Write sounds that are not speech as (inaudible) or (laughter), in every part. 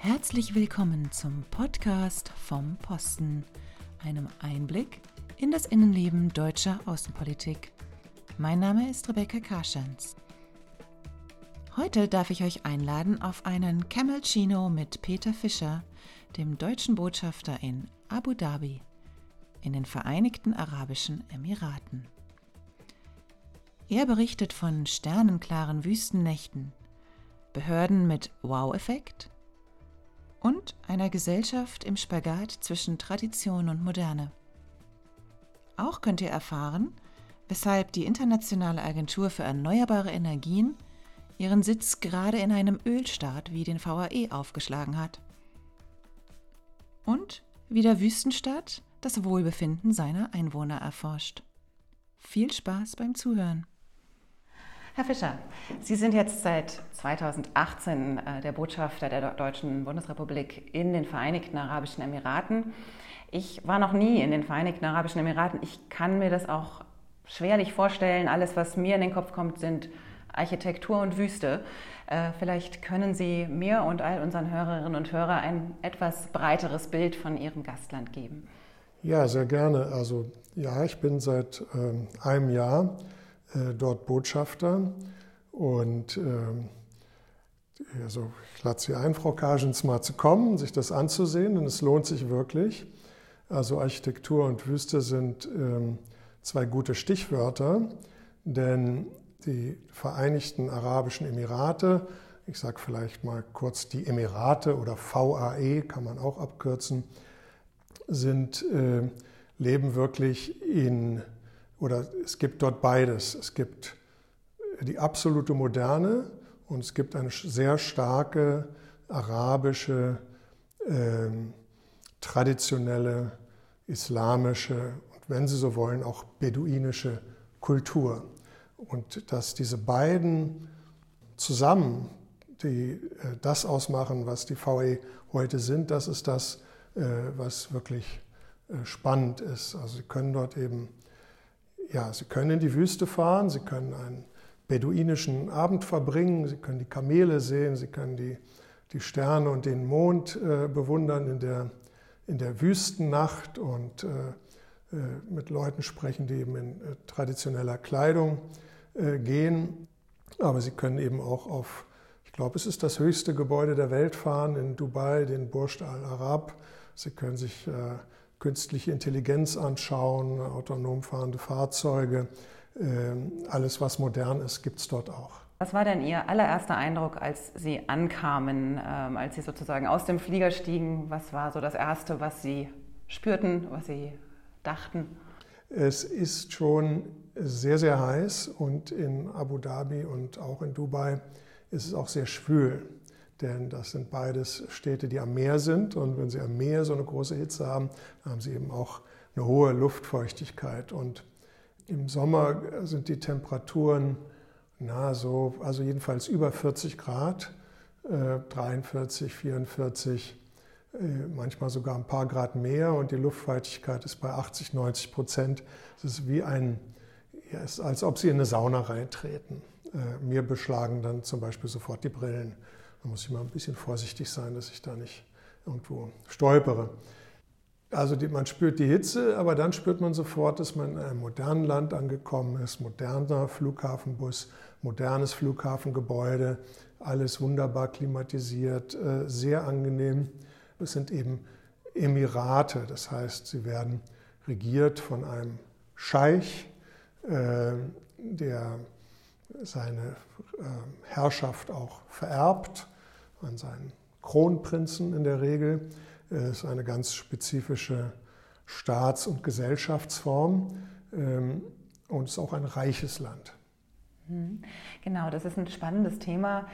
Herzlich willkommen zum Podcast vom Posten, einem Einblick in das Innenleben deutscher Außenpolitik. Mein Name ist Rebecca Karschanz. Heute darf ich euch einladen auf einen Camel Chino mit Peter Fischer, dem deutschen Botschafter in Abu Dhabi, in den Vereinigten Arabischen Emiraten. Er berichtet von sternenklaren Wüstennächten, Behörden mit Wow-Effekt einer Gesellschaft im Spagat zwischen Tradition und Moderne. Auch könnt ihr erfahren, weshalb die Internationale Agentur für Erneuerbare Energien ihren Sitz gerade in einem Ölstaat wie den VAE aufgeschlagen hat. Und wie der Wüstenstaat das Wohlbefinden seiner Einwohner erforscht. Viel Spaß beim Zuhören. Herr Fischer, Sie sind jetzt seit 2018 äh, der Botschafter der Deutschen Bundesrepublik in den Vereinigten Arabischen Emiraten. Ich war noch nie in den Vereinigten Arabischen Emiraten. Ich kann mir das auch schwerlich vorstellen. Alles, was mir in den Kopf kommt, sind Architektur und Wüste. Äh, vielleicht können Sie mir und all unseren Hörerinnen und Hörern ein etwas breiteres Bild von Ihrem Gastland geben. Ja, sehr gerne. Also ja, ich bin seit ähm, einem Jahr äh, dort Botschafter und ähm, also ich lade Sie ein, Frau Kagens, mal zu kommen, sich das anzusehen, denn es lohnt sich wirklich. Also Architektur und Wüste sind ähm, zwei gute Stichwörter, denn die Vereinigten Arabischen Emirate, ich sage vielleicht mal kurz die Emirate oder VAE, kann man auch abkürzen, sind, äh, leben wirklich in, oder es gibt dort beides. Es gibt die absolute Moderne und es gibt eine sehr starke arabische, äh, traditionelle, islamische und wenn Sie so wollen, auch beduinische Kultur. Und dass diese beiden zusammen die, äh, das ausmachen, was die VE heute sind, das ist das, äh, was wirklich äh, spannend ist. Also Sie können dort eben, ja, Sie können in die Wüste fahren, Sie können einen beduinischen Abend verbringen, Sie können die Kamele sehen, Sie können die, die Sterne und den Mond bewundern in der, in der Wüstennacht und mit Leuten sprechen, die eben in traditioneller Kleidung äh, gehen. Aber Sie können eben auch auf, ich glaube, es ist das höchste Gebäude der Welt fahren in Dubai, den Burj Al Arab. Sie können sich äh, künstliche Intelligenz anschauen, autonom fahrende Fahrzeuge. Äh, alles, was modern ist, gibt es dort auch. Was war denn Ihr allererster Eindruck, als Sie ankamen, ähm, als Sie sozusagen aus dem Flieger stiegen? Was war so das Erste, was Sie spürten, was Sie dachten? Es ist schon sehr, sehr heiß und in Abu Dhabi und auch in Dubai ist es auch sehr schwül. Denn das sind beides Städte, die am Meer sind. Und wenn sie am Meer so eine große Hitze haben, dann haben sie eben auch eine hohe Luftfeuchtigkeit. Und im Sommer sind die Temperaturen, na so, also jedenfalls über 40 Grad, äh, 43, 44, äh, manchmal sogar ein paar Grad mehr. Und die Luftfeuchtigkeit ist bei 80, 90 Prozent. Es ist wie ein ja, ist, als ob sie in eine Sauna reintreten. Äh, mir beschlagen dann zum Beispiel sofort die Brillen. Da muss ich mal ein bisschen vorsichtig sein, dass ich da nicht irgendwo stolpere. Also die, man spürt die Hitze, aber dann spürt man sofort, dass man in einem modernen Land angekommen ist. Moderner Flughafenbus, modernes Flughafengebäude, alles wunderbar klimatisiert, äh, sehr angenehm. Es sind eben Emirate, das heißt, sie werden regiert von einem Scheich, äh, der seine äh, Herrschaft auch vererbt an seinen Kronprinzen in der Regel. Es ist eine ganz spezifische Staats- und Gesellschaftsform ähm, und ist auch ein reiches Land. Mhm. Genau, das ist ein spannendes Thema.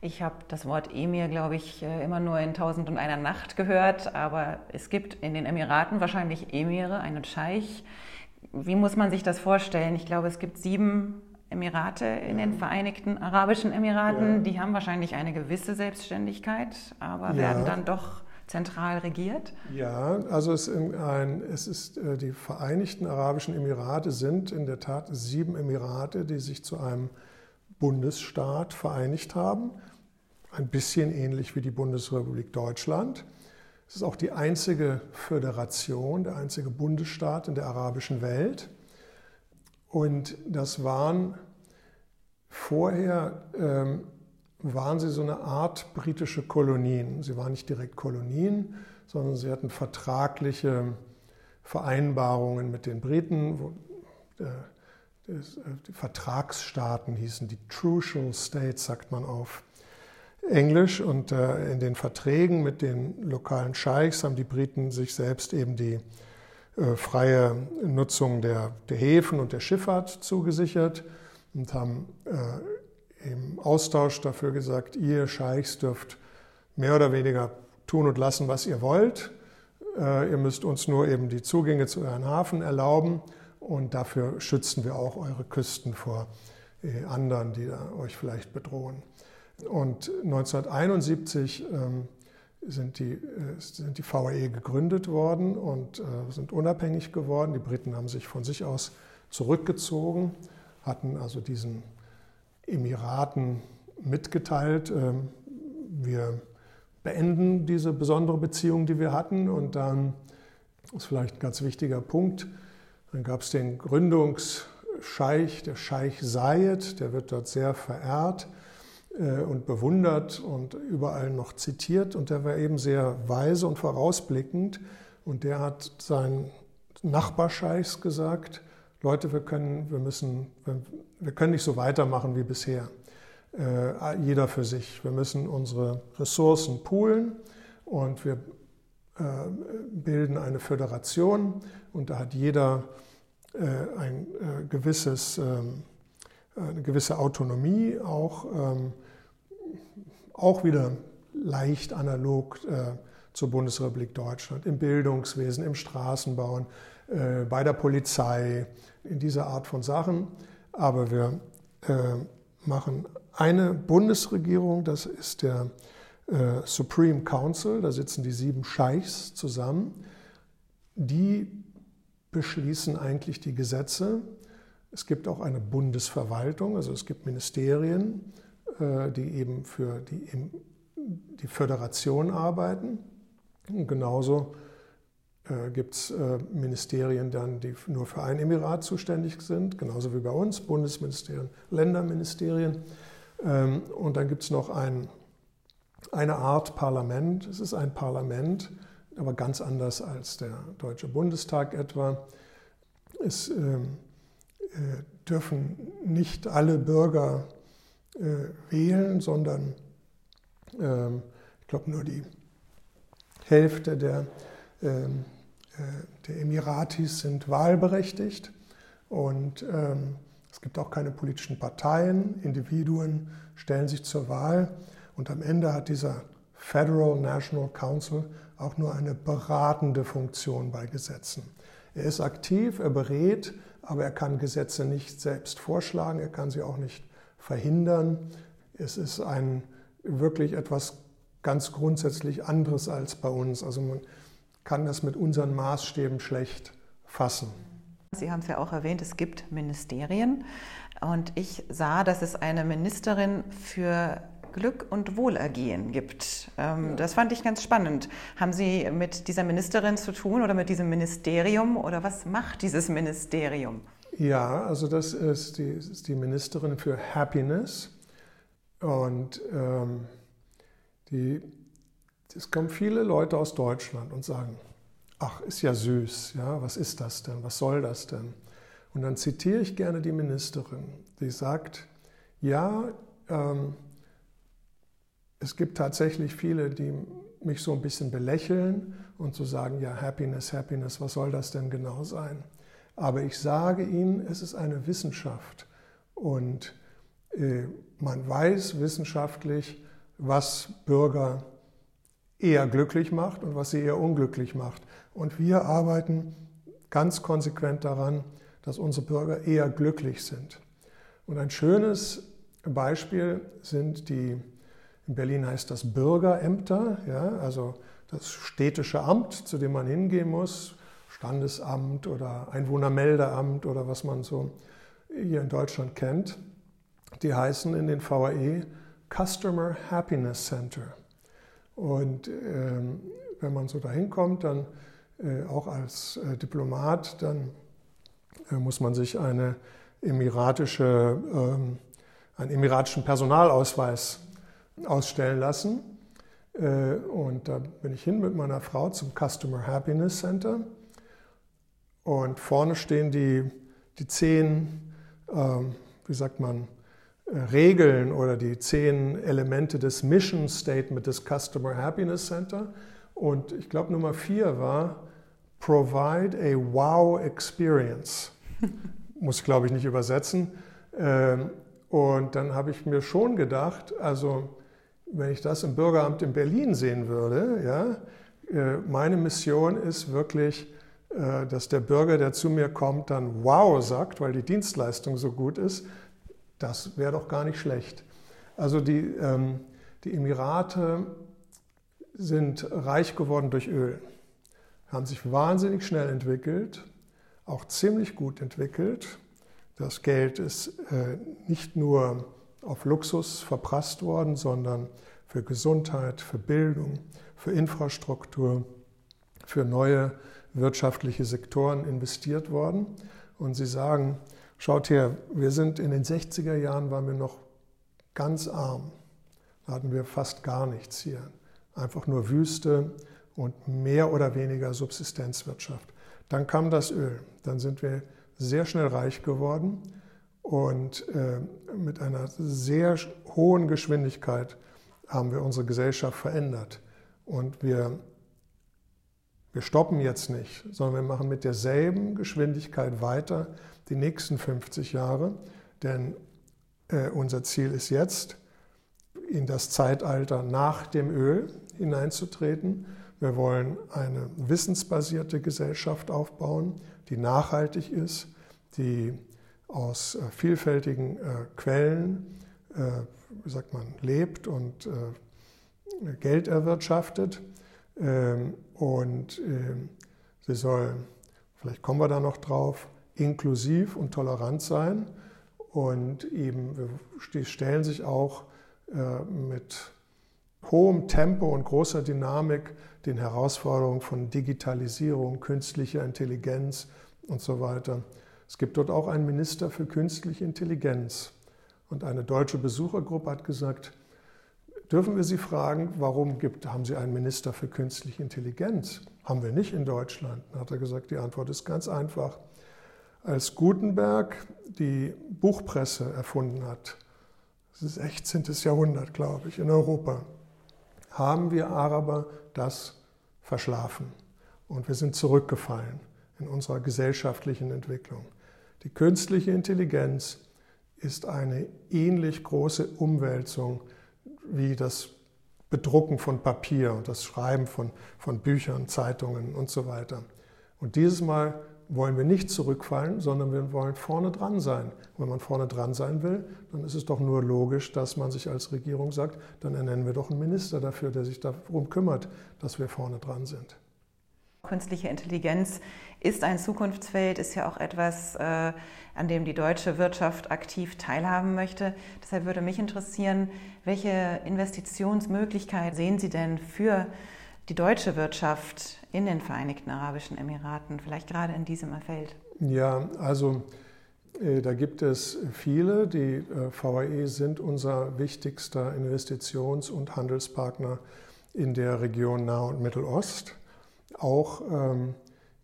Ich habe das Wort Emir, glaube ich, äh, immer nur in Tausend und einer Nacht gehört, aber es gibt in den Emiraten wahrscheinlich Emire, einen Scheich, wie muss man sich das vorstellen? Ich glaube, es gibt sieben Emirate in den Vereinigten Arabischen Emiraten. Ja. Die haben wahrscheinlich eine gewisse Selbstständigkeit, aber ja. werden dann doch zentral regiert? Ja, also es, ein, es ist, äh, die Vereinigten Arabischen Emirate sind in der Tat sieben Emirate, die sich zu einem Bundesstaat vereinigt haben. ein bisschen ähnlich wie die Bundesrepublik Deutschland. Es ist auch die einzige Föderation, der einzige Bundesstaat in der arabischen Welt. Und das waren vorher, ähm, waren sie so eine Art britische Kolonien. Sie waren nicht direkt Kolonien, sondern sie hatten vertragliche Vereinbarungen mit den Briten. Wo, äh, die Vertragsstaaten hießen die Trucial States, sagt man auf Englisch. Und äh, in den Verträgen mit den lokalen Scheichs haben die Briten sich selbst eben die äh, freie Nutzung der, der Häfen und der Schifffahrt zugesichert und haben äh, im Austausch dafür gesagt, ihr Scheichs dürft mehr oder weniger tun und lassen, was ihr wollt. Äh, ihr müsst uns nur eben die Zugänge zu euren Hafen erlauben und dafür schützen wir auch eure Küsten vor äh, anderen, die euch vielleicht bedrohen. Und 1971 ähm, sind die, äh, sind die VAE gegründet worden und äh, sind unabhängig geworden. Die Briten haben sich von sich aus zurückgezogen, hatten also diesen Emiraten mitgeteilt, ähm, wir beenden diese besondere Beziehung, die wir hatten. Und dann ist vielleicht ein ganz wichtiger Punkt, dann gab es den Gründungsscheich, der Scheich Zayed, der wird dort sehr verehrt und bewundert und überall noch zitiert. Und der war eben sehr weise und vorausblickend. Und der hat seinen Nachbarscheichs gesagt, Leute, wir können, wir müssen, wir können nicht so weitermachen wie bisher. Äh, jeder für sich. Wir müssen unsere Ressourcen poolen und wir äh, bilden eine Föderation und da hat jeder äh, ein gewisses, ähm, eine gewisse Autonomie, auch, ähm, auch wieder leicht analog zur Bundesrepublik Deutschland, im Bildungswesen, im Straßenbauen, bei der Polizei, in dieser Art von Sachen. Aber wir machen eine Bundesregierung, das ist der äh, Supreme Council, da sitzen die sieben Scheichs zusammen, die beschließen eigentlich die Gesetze. Es gibt auch eine Bundesverwaltung, also es gibt Ministerien, äh, die eben für die, die Föderation arbeiten. Und genauso äh, gibt es äh, Ministerien dann, die nur für ein Emirat zuständig sind, genauso wie bei uns, Bundesministerien, Länderministerien. Ähm, und dann gibt es noch ein, eine Art Parlament. Es ist ein Parlament, aber ganz anders als der Deutsche Bundestag etwa. Es ähm, äh, dürfen nicht alle Bürger äh, wählen, sondern ähm, ich glaube nur die Hälfte der, ähm, äh, der Emiratis sind wahlberechtigt. Und ähm, es gibt auch keine politischen Parteien, Individuen stellen sich zur Wahl und am Ende hat dieser Federal National Council auch nur eine beratende Funktion bei Gesetzen. Er ist aktiv, er berät, aber er kann Gesetze nicht selbst vorschlagen, er kann sie auch nicht verhindern. Es ist ein wirklich etwas ganz grundsätzlich anderes als bei uns. Also man kann das mit unseren Maßstäben schlecht fassen. Sie haben es ja auch erwähnt, es gibt Ministerien. Und ich sah, dass es eine Ministerin für Glück und Wohlergehen gibt. Ähm, ja. Das fand ich ganz spannend. Haben Sie mit dieser Ministerin zu tun oder mit diesem Ministerium oder was macht dieses Ministerium? Ja, also das ist die, ist die Ministerin für Happiness und ähm, die, es kommen viele Leute aus Deutschland und sagen, ach, ist ja süß, ja, was ist das denn, was soll das denn? Und dann zitiere ich gerne die Ministerin, die sagt, ja, ähm, es gibt tatsächlich viele, die mich so ein bisschen belächeln und so sagen, ja, Happiness, Happiness, was soll das denn genau sein? Aber ich sage Ihnen, es ist eine Wissenschaft und äh, man weiß wissenschaftlich, was Bürger eher glücklich macht und was sie eher unglücklich macht. Und wir arbeiten ganz konsequent daran, dass unsere Bürger eher glücklich sind. Und ein schönes Beispiel sind die, in Berlin heißt das Bürgerämter, ja, also das städtische Amt, zu dem man hingehen muss, Standesamt oder Einwohnermeldeamt oder was man so hier in Deutschland kennt. Die heißen in den VAE Customer Happiness Center. Und ähm, wenn man so dahin kommt, dann äh, auch als äh, Diplomat, dann äh, muss man sich eine emiratische, ähm, einen emiratischen Personalausweis ausstellen lassen. Äh, und da bin ich hin mit meiner Frau zum Customer Happiness Center. Und vorne stehen die, die zehn, ähm, wie sagt man, äh, Regeln oder die zehn Elemente des Mission Statement des Customer Happiness Center. Und ich glaube, Nummer vier war Provide a Wow Experience. (laughs) Muss ich, glaube ich, nicht übersetzen. Ähm, und dann habe ich mir schon gedacht, also wenn ich das im Bürgeramt in Berlin sehen würde, ja, äh, meine Mission ist wirklich, äh, dass der Bürger, der zu mir kommt, dann Wow sagt, weil die Dienstleistung so gut ist. Das wäre doch gar nicht schlecht. Also die, ähm, die Emirate sind reich geworden durch Öl, haben sich wahnsinnig schnell entwickelt, auch ziemlich gut entwickelt. Das Geld ist äh, nicht nur auf Luxus verprasst worden, sondern für Gesundheit, für Bildung, für Infrastruktur, für neue wirtschaftliche Sektoren investiert worden. Und sie sagen, schaut her, wir sind in den 60er Jahren, waren wir noch ganz arm. Da hatten wir fast gar nichts hier. Einfach nur Wüste und mehr oder weniger Subsistenzwirtschaft. Dann kam das Öl. Dann sind wir sehr schnell reich geworden und äh, mit einer sehr hohen Geschwindigkeit haben wir unsere Gesellschaft verändert. Und wir, wir stoppen jetzt nicht, sondern wir machen mit derselben Geschwindigkeit weiter die nächsten 50 Jahre. Denn äh, unser Ziel ist jetzt, in das Zeitalter nach dem Öl hineinzutreten. Wir wollen eine wissensbasierte Gesellschaft aufbauen, die nachhaltig ist, die aus äh, vielfältigen äh, Quellen, äh, wie sagt man, lebt und Geld erwirtschaftet. Ähm, und ähm, sie soll, vielleicht kommen wir da noch drauf, inklusiv und tolerant sein. Und eben, die stellen sich auch mit hohem Tempo und großer Dynamik den Herausforderungen von Digitalisierung, künstlicher Intelligenz und so weiter es gibt dort auch einen Minister für künstliche Intelligenz. Und eine deutsche Besuchergruppe hat gesagt, dürfen wir Sie fragen, warum gibt, haben Sie einen Minister für künstliche Intelligenz? Haben wir nicht in Deutschland. Dann hat er gesagt, die Antwort ist ganz einfach. Als Gutenberg die Buchpresse erfunden hat, das ist 16. Jahrhundert, glaube ich, in Europa, haben wir Araber das verschlafen. Und wir sind zurückgefallen in unserer gesellschaftlichen Entwicklung. Die künstliche Intelligenz ist eine ähnlich große Umwälzung wie das Bedrucken von Papier und das Schreiben von, von Büchern, Zeitungen und so weiter. Und dieses Mal wollen wir nicht zurückfallen, sondern wir wollen vorne dran sein. Wenn man vorne dran sein will, dann ist es doch nur logisch, dass man sich als Regierung sagt, dann ernennen wir doch einen Minister dafür, der sich darum kümmert, dass wir vorne dran sind. Künstliche Intelligenz ist ein Zukunftsfeld, ist ja auch etwas, äh, an dem die deutsche Wirtschaft aktiv teilhaben möchte. Deshalb würde mich interessieren, welche Investitionsmöglichkeiten sehen Sie denn für die deutsche Wirtschaft in den Vereinigten Arabischen Emiraten, vielleicht gerade in diesem Feld? Ja, also äh, da gibt es viele. Die äh, VAE sind unser wichtigster Investitions- und Handelspartner in der Region Nah- und Mittelost auch, ähm,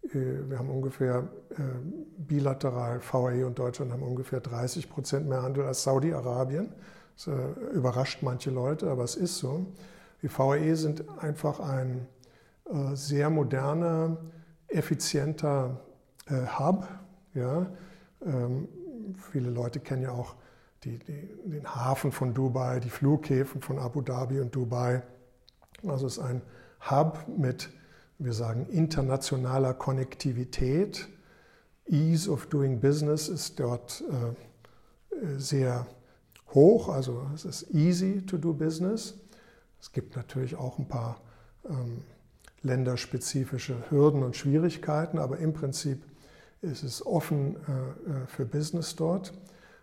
äh, wir haben ungefähr äh, bilateral, VAE und Deutschland haben ungefähr 30 Prozent mehr Handel als Saudi-Arabien. Das äh, überrascht manche Leute, aber es ist so. Die VAE sind einfach ein äh, sehr moderner, effizienter äh, Hub. Ja? Ähm, viele Leute kennen ja auch die, die, den Hafen von Dubai, die Flughäfen von Abu Dhabi und Dubai. Also es ist ein Hub mit wir sagen, internationaler Konnektivität. Ease of Doing Business ist dort äh, sehr hoch, also es ist easy to do business. Es gibt natürlich auch ein paar ähm, länderspezifische Hürden und Schwierigkeiten, aber im Prinzip ist es offen äh, äh für Business dort.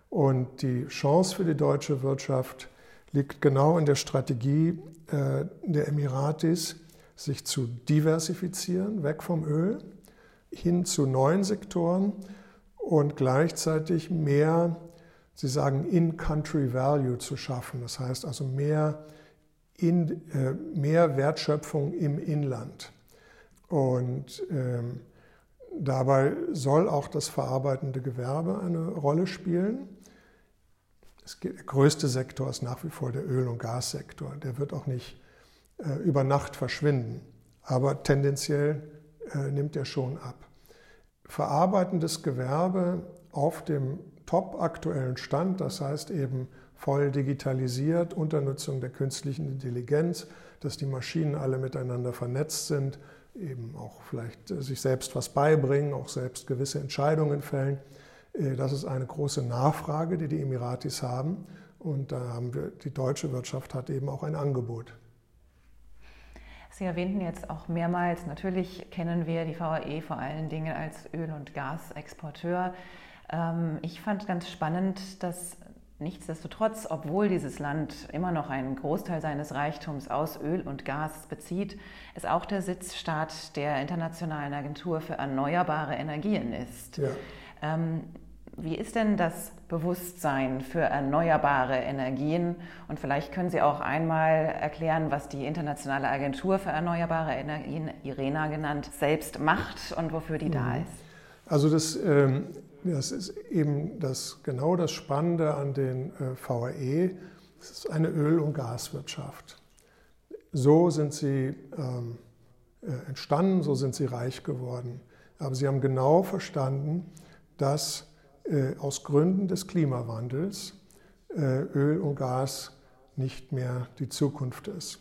Und die Chance für die deutsche Wirtschaft liegt genau in der Strategie äh, der Emiratis, sich zu diversifizieren, weg vom Öl hin zu neuen Sektoren und gleichzeitig mehr, Sie sagen, In-Country Value zu schaffen. Das heißt also mehr, in, äh, mehr Wertschöpfung im Inland. Und ähm, dabei soll auch das verarbeitende Gewerbe eine Rolle spielen. der größte Sektor ist nach wie vor der Öl- und Gassektor. Der wird auch nicht äh, über Nacht verschwinden, aber tendenziell äh, nimmt er schon ab verarbeitendes Gewerbe auf dem top aktuellen Stand, das heißt eben voll digitalisiert, unter Nutzung der künstlichen Intelligenz, dass die Maschinen alle miteinander vernetzt sind, eben auch vielleicht sich selbst was beibringen, auch selbst gewisse Entscheidungen fällen. Äh, das ist eine große Nachfrage, die die Emiratis haben. Und da haben wir, die deutsche Wirtschaft hat eben auch ein Angebot. Sie erwähnten jetzt auch mehrmals, natürlich kennen wir die VAE vor allen Dingen als Öl- und Gasexporteur. Ähm, ich fand ganz spannend, dass nichtsdestotrotz, obwohl dieses Land immer noch einen Großteil seines Reichtums aus Öl und Gas bezieht, es auch der Sitzstaat der Internationalen Agentur für Erneuerbare Energien ist. Ja. Wie ist denn das Bewusstsein für erneuerbare Energien? Und vielleicht können Sie auch einmal erklären, was die Internationale Agentur für Erneuerbare Energien, IRENA genannt, selbst macht und wofür die mhm. da ist. Also das, ähm, das ist eben das, genau das Spannende an den äh, VAE. Es ist eine Öl- und Gaswirtschaft. So sind sie ähm, äh, entstanden, so sind sie reich geworden. Aber sie haben genau verstanden, dass aus Gründen des Klimawandels äh, Öl und Gas nicht mehr die Zukunft ist.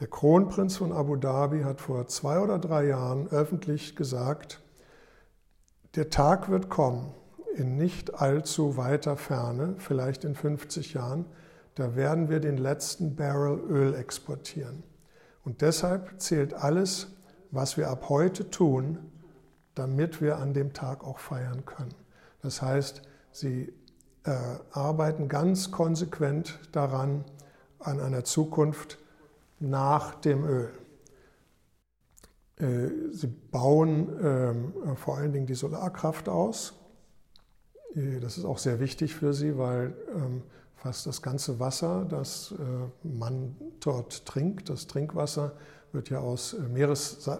Der Kronprinz von Abu Dhabi hat vor zwei oder drei Jahren öffentlich gesagt, der Tag wird kommen, in nicht allzu weiter Ferne, vielleicht in 50 Jahren, da werden wir den letzten Barrel Öl exportieren. Und deshalb zählt alles, was wir ab heute tun, damit wir an dem Tag auch feiern können. Das heißt, sie äh, arbeiten ganz konsequent daran, an einer Zukunft nach dem Öl. Äh, sie bauen äh, vor allen Dingen die Solarkraft aus. Äh, das ist auch sehr wichtig für sie, weil ähm, fast das ganze Wasser, das äh, man dort trinkt, das Trinkwasser, wird ja aus Meeres,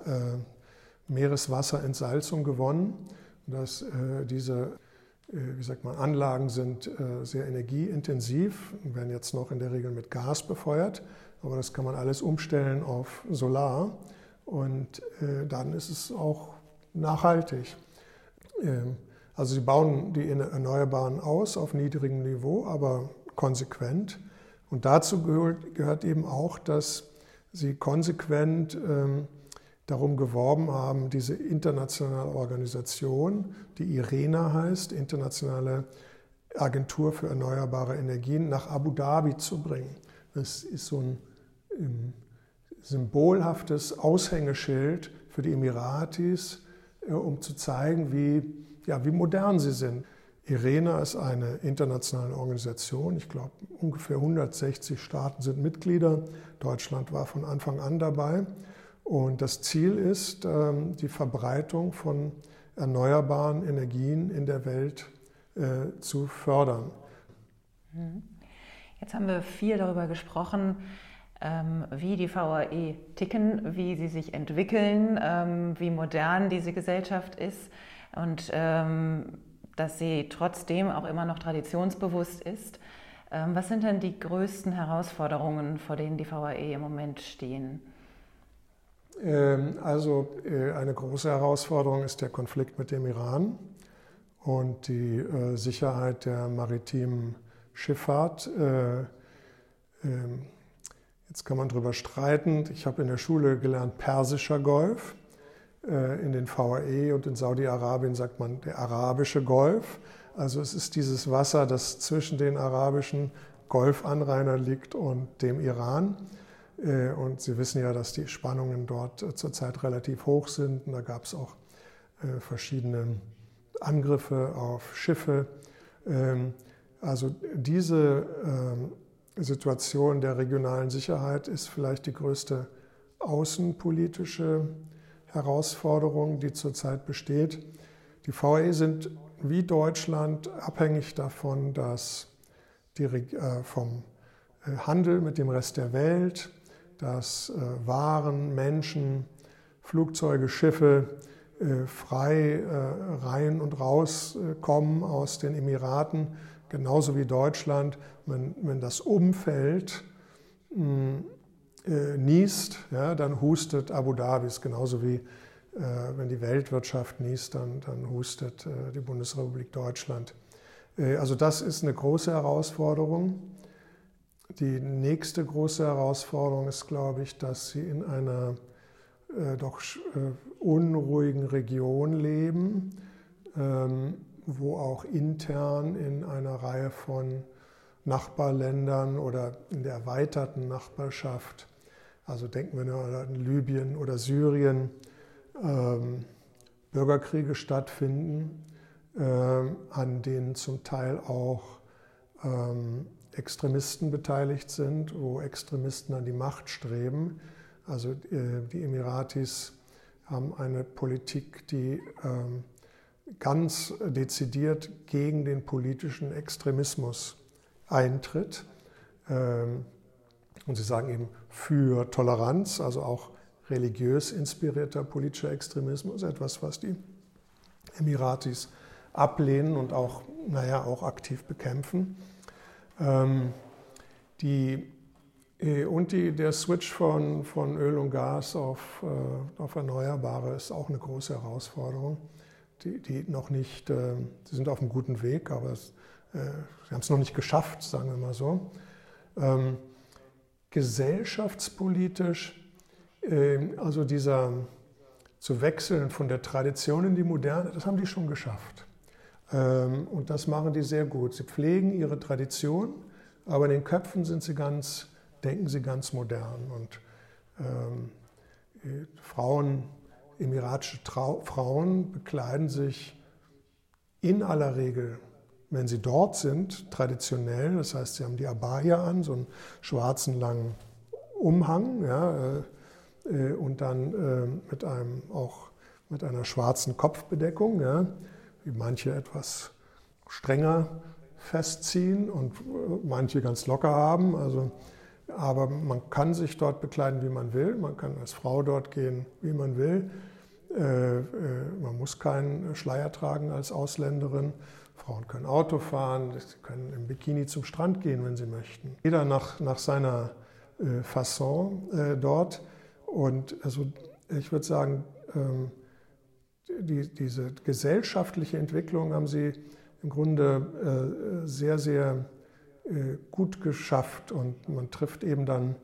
Meereswasserentsalzung gewonnen. Dass diese wie sagt man, Anlagen sind äh, sehr energieintensiv werden jetzt noch in der Regel mit Gas befeuert, aber das kann man alles umstellen auf Solar und äh, dann ist es auch nachhaltig. Ähm, also sie bauen die Erneuerbaren aus auf niedrigem Niveau, aber konsequent. Und dazu gehört eben auch, dass sie konsequent ähm, darum geworben haben, diese internationale Organisation, die IRENA heißt, Internationale Agentur für Erneuerbare Energien, nach Abu Dhabi zu bringen. Das ist so ein ähm, symbolhaftes Aushängeschild für die Emiratis, äh, um zu zeigen, wie, ja, wie modern sie sind. IRENA ist eine internationale Organisation. Ich glaube, ungefähr 160 Staaten sind Mitglieder. Deutschland war von Anfang an dabei. Und das Ziel ist, ähm, die Verbreitung von erneuerbaren Energien in der Welt äh, zu fördern. Mhm. Jetzt haben wir viel darüber gesprochen, ähm, wie die VAE ticken, wie sie sich entwickeln, ähm, wie modern diese Gesellschaft ist und dass sie trotzdem auch immer noch traditionsbewusst ist. Was sind denn die größten Herausforderungen, vor denen die VAE im Moment stehen? Ähm, also äh, eine große Herausforderung ist der Konflikt mit dem Iran und die äh, Sicherheit der maritimen Schifffahrt. Äh, ähm, jetzt kann man darüber streiten. Ich habe in der Schule gelernt Persischer Golf. In den VAE und in Saudi-Arabien sagt man der arabische Golf. Also es ist dieses Wasser, das zwischen den arabischen Golfanrainern liegt und dem Iran. Äh, und Sie wissen ja, dass die Spannungen dort äh, zurzeit relativ hoch sind. Und da gab es auch äh, verschiedene Angriffe auf Schiffe. Ähm, also diese ähm, Situation der regionalen Sicherheit ist vielleicht die größte außenpolitische Herausforderung, die zurzeit besteht. Die VAE sind wie Deutschland abhängig davon, dass die, äh, vom Handel mit dem Rest der Welt, dass äh, Waren, Menschen, Flugzeuge, Schiffe äh, frei äh, rein und raus kommen aus den Emiraten, genauso wie Deutschland. Wenn, wenn das Umfeld mh, äh, niest, ja, dann hustet Abu Dhabi, genauso wie äh, wenn die Weltwirtschaft niest, dann, dann hustet äh, die Bundesrepublik Deutschland. Äh, also das ist eine große Herausforderung. Die nächste große Herausforderung ist, glaube ich, dass sie in einer äh, doch äh, unruhigen Region leben, ähm, wo auch intern in einer Reihe von Nachbarländern oder in der erweiterten Nachbarschaft, also denken wir nur an Libyen oder Syrien, ähm, Bürgerkriege stattfinden, äh, an denen zum Teil auch ähm, Extremisten beteiligt sind, wo Extremisten an die Macht streben. Also äh, die Emiratis haben eine Politik, die ähm, ganz dezidiert gegen den politischen Extremismus eintritt. Ähm, und sie sagen eben für Toleranz, also auch religiös inspirierter politischer Extremismus, etwas, was die Emiratis ablehnen und auch, naja, auch aktiv bekämpfen. Ähm, die, äh, und die, der Switch von, von Öl und Gas auf, äh, auf Erneuerbare ist auch eine große Herausforderung. Die, die noch nicht, äh, sie sind auf einem guten Weg, aber es, äh, sie haben es noch nicht geschafft, sagen wir mal so. Ähm, gesellschaftspolitisch ähm, also dieser zu wechseln von der Tradition in die Moderne, das haben die schon geschafft. Ähm, und das machen die sehr gut. Sie pflegen ihre Tradition, aber in den Köpfen sind sie ganz, denken sie ganz modern. Und ähm, Frauen, emiratische Trau Frauen bekleiden sich in aller Regel, wenn sie dort sind, traditionell. Das heißt, sie haben die Abaya an, so einen schwarzen langen Umhang, ja, äh, äh, und dann äh, mit einem auch mit einer schwarzen Kopfbedeckung, ja, wie manche etwas strenger festziehen und äh, manche ganz locker haben. Also, aber man kann sich dort bekleiden, wie man will. Man kann als Frau dort gehen, wie man will. Man muss keinen Schleier tragen als Ausländerin. Frauen können Auto fahren, sie können im Bikini zum Strand gehen, wenn sie möchten. Jeder nach, nach seiner Fasson dort. Und also ich würde sagen, ähm, die, diese gesellschaftliche Entwicklung haben sie im Grunde äh, sehr, sehr äh, gut geschafft. Und man trifft eben dann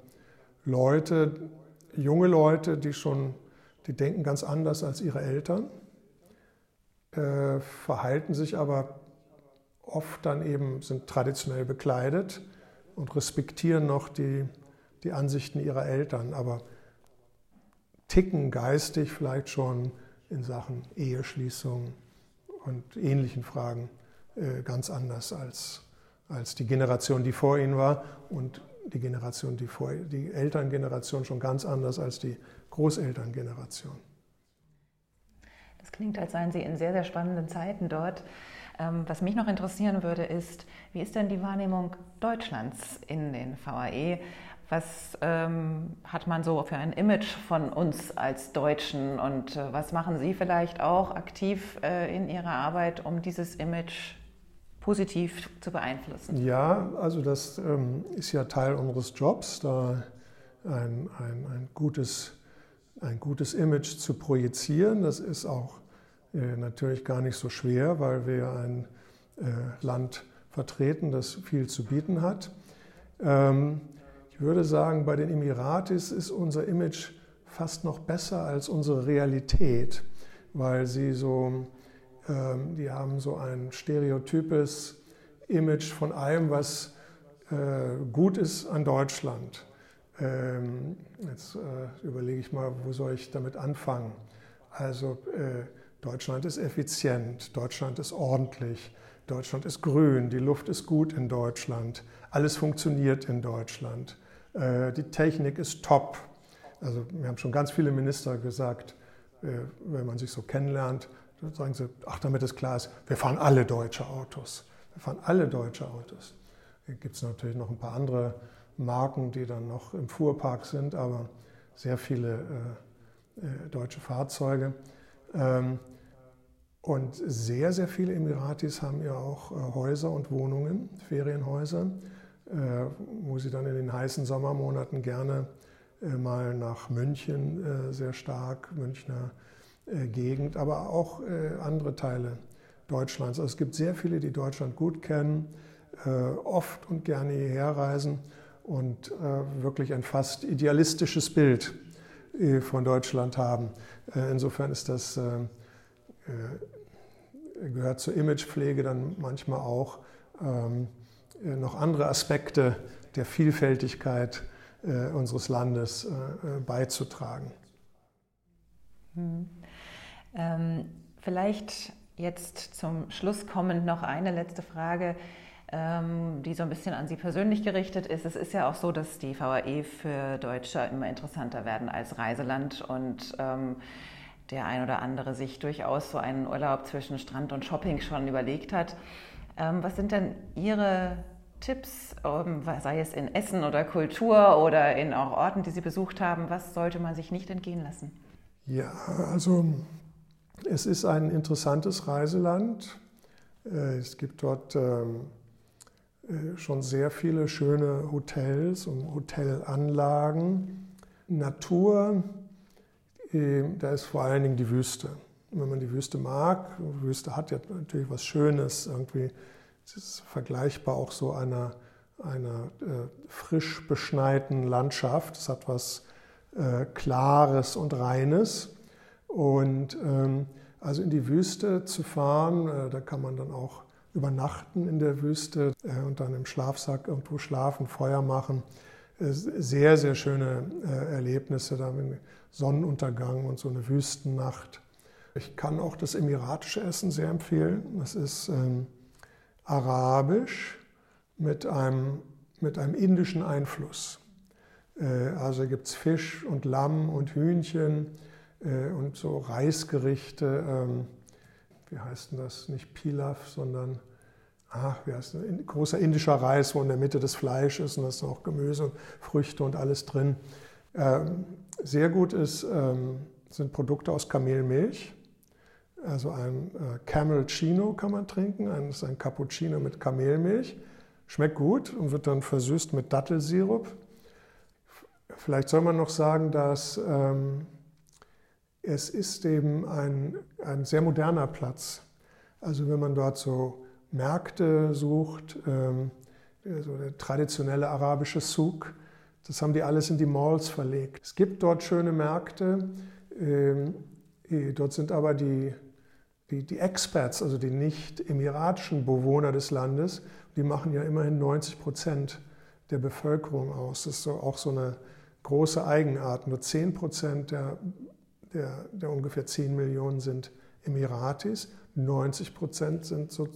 Leute, junge Leute, die schon, die denken ganz anders als ihre Eltern, äh, verhalten sich aber oft dann eben, sind traditionell bekleidet und respektieren noch die, die Ansichten ihrer Eltern. Aber ticken geistig vielleicht schon in Sachen Eheschließung und ähnlichen Fragen äh, ganz anders als, als die Generation, die vor ihnen war und die Generation, die vor die Elterngeneration schon ganz anders als die Großelterngeneration. Das klingt, als seien Sie in sehr, sehr spannenden Zeiten dort. Ähm, was mich noch interessieren würde, ist, wie ist denn die Wahrnehmung Deutschlands in den VAE? Was ähm, hat man so für ein Image von uns als Deutschen und äh, was machen Sie vielleicht auch aktiv äh, in Ihrer Arbeit, um dieses Image positiv zu beeinflussen? Ja, also das ähm, ist ja Teil unseres Jobs, da ein, ein, ein, gutes, ein gutes Image zu projizieren. Das ist auch äh, natürlich gar nicht so schwer, weil wir ein äh, Land vertreten, das viel zu bieten hat. Ähm, ich würde sagen, bei den Emiratis ist unser Image fast noch besser als unsere Realität, weil sie so, ähm, die haben so ein stereotypes Image von allem, was äh, gut ist an Deutschland. Ähm, jetzt äh, überlege ich mal, wo soll ich damit anfangen? Also äh, Deutschland ist effizient, Deutschland ist ordentlich, Deutschland ist grün, die Luft ist gut in Deutschland, alles funktioniert in Deutschland, die Technik ist top. Also wir haben schon ganz viele Minister gesagt, äh, wenn man sich so kennenlernt, sagen sie, ach, damit es klar ist, wir fahren alle deutsche Autos. Wir fahren alle deutsche Autos. Hier gibt es natürlich noch ein paar andere Marken, die dann noch im Fuhrpark sind, aber sehr viele äh, äh, deutsche Fahrzeuge. Ähm, und sehr, sehr viele Emiratis haben ja auch äh, Häuser und Wohnungen, Ferienhäuser, äh, wo sie dann in den heißen Sommermonaten gerne äh, mal nach München äh, sehr stark, Münchner Gegend, aber auch andere Teile Deutschlands. Also es gibt sehr viele, die Deutschland gut kennen, oft und gerne hierher reisen und wirklich ein fast idealistisches Bild von Deutschland haben. Insofern ist das äh, gehört zur Imagepflege dann manchmal auch ähm, äh, noch andere Aspekte der Vielfältigkeit äh, unseres Landes beizutragen. Hm. Ähm, vielleicht jetzt zum Schluss kommend noch eine letzte Frage, ähm, die so ein bisschen an Sie persönlich gerichtet ist. Es ist ja auch so, dass die VAE für Deutsche immer interessanter werden als Reiseland und ähm, der ein oder andere sich durchaus so einen Urlaub zwischen Strand und Shopping schon überlegt hat. Ähm, was sind denn Ihre Tipps, ähm, sei es in Essen oder Kultur oder in auch Orten, die Sie besucht haben? Was sollte man sich nicht entgehen lassen? Ja, also es ist ein interessantes Reiseland. Äh, es gibt dort ähm, äh, schon sehr viele schöne Hotels und Hotelanlagen. Natur da ist vor allen Dingen die Wüste. Wenn man die Wüste mag, die Wüste hat ja natürlich was Schönes, irgendwie es ist vergleichbar auch so einer, einer äh, frisch beschneiten Landschaft. Es hat was äh, Klares und Reines. Und ähm, also in die Wüste zu fahren, äh, da kann man dann auch übernachten in der Wüste äh, und dann im Schlafsack irgendwo schlafen, Feuer machen. Äh, sehr, sehr schöne äh, Erlebnisse da mit Sonnenuntergang und so eine Wüstennacht. Ich kann auch das emiratische Essen sehr empfehlen. Das ist ähm, arabisch mit einem, mit einem indischen Einfluss. Äh, also gibt es Fisch und Lamm und Hühnchen äh, und so Reisgerichte. Ähm, wie heißt denn das? Nicht Pilaf, sondern ach, wie heißt das? großer indischer Reis, wo in der Mitte das Fleisch ist und da ist noch Gemüse und Früchte und alles drin. Ähm, sehr gut ist, ähm, sind Produkte aus Kamelmilch. Also ein äh, Camel Chino kann man trinken. Das ist ein Cappuccino mit Kamelmilch. Schmeckt gut und wird dann versüßt mit Dattelsirup. Vielleicht soll man noch sagen, dass ähm, es ist eben ein, ein sehr moderner Platz. Also wenn man dort so Märkte sucht, ähm, so der traditionelle arabische Souk, das haben die alles in die Malls verlegt. Es gibt dort schöne Märkte. Ähm, eh, dort sind aber die, die, die Experts, also die nicht emiratischen Bewohner des Landes, die machen ja immerhin 90 Prozent der Bevölkerung aus. Das ist so, auch so eine große Eigenart. Nur 10 Prozent der, der, der ungefähr 10 Millionen sind Emiratis, 90 Prozent sind so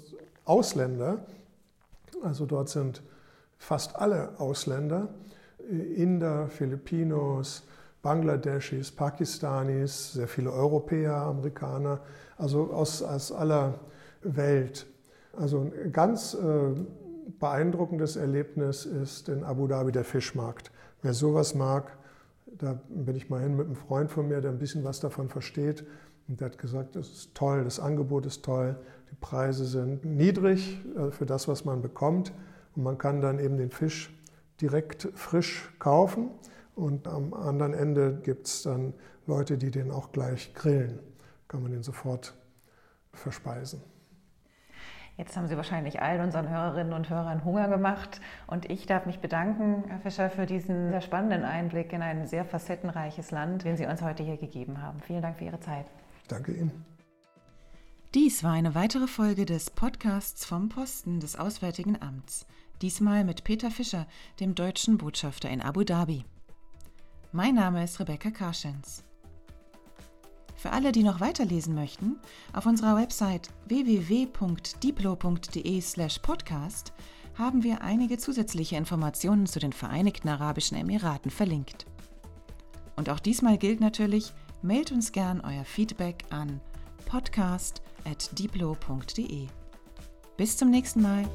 Ausländer. Also dort sind fast alle Ausländer. Inder, Filipinos, Bangladeschis, Pakistanis, sehr viele Europäer, Amerikaner, also aus, aus aller Welt. Also ein ganz äh, beeindruckendes Erlebnis ist in Abu Dhabi der Fischmarkt. Wer sowas mag, da bin ich mal hin mit einem Freund von mir, der ein bisschen was davon versteht. Und der hat gesagt, das ist toll, das Angebot ist toll, die Preise sind niedrig äh, für das, was man bekommt. Und man kann dann eben den Fisch direkt frisch kaufen und am anderen Ende gibt es dann Leute, die den auch gleich grillen. Kann man den sofort verspeisen. Jetzt haben Sie wahrscheinlich allen unseren Hörerinnen und Hörern Hunger gemacht. Und ich darf mich bedanken, Herr Fischer, für diesen sehr spannenden Einblick in ein sehr facettenreiches Land, den Sie uns heute hier gegeben haben. Vielen Dank für Ihre Zeit. Danke Ihnen. Dies war eine weitere Folge des Podcasts vom Posten des Auswärtigen Amts diesmal mit Peter Fischer, dem deutschen Botschafter in Abu Dhabi. Mein Name ist Rebecca Karschens. Für alle, die noch weiterlesen möchten, auf unserer Website www.diplo.de/podcast haben wir einige zusätzliche Informationen zu den Vereinigten Arabischen Emiraten verlinkt. Und auch diesmal gilt natürlich, mailt uns gern euer Feedback an podcast.diplo.de. Bis zum nächsten Mal.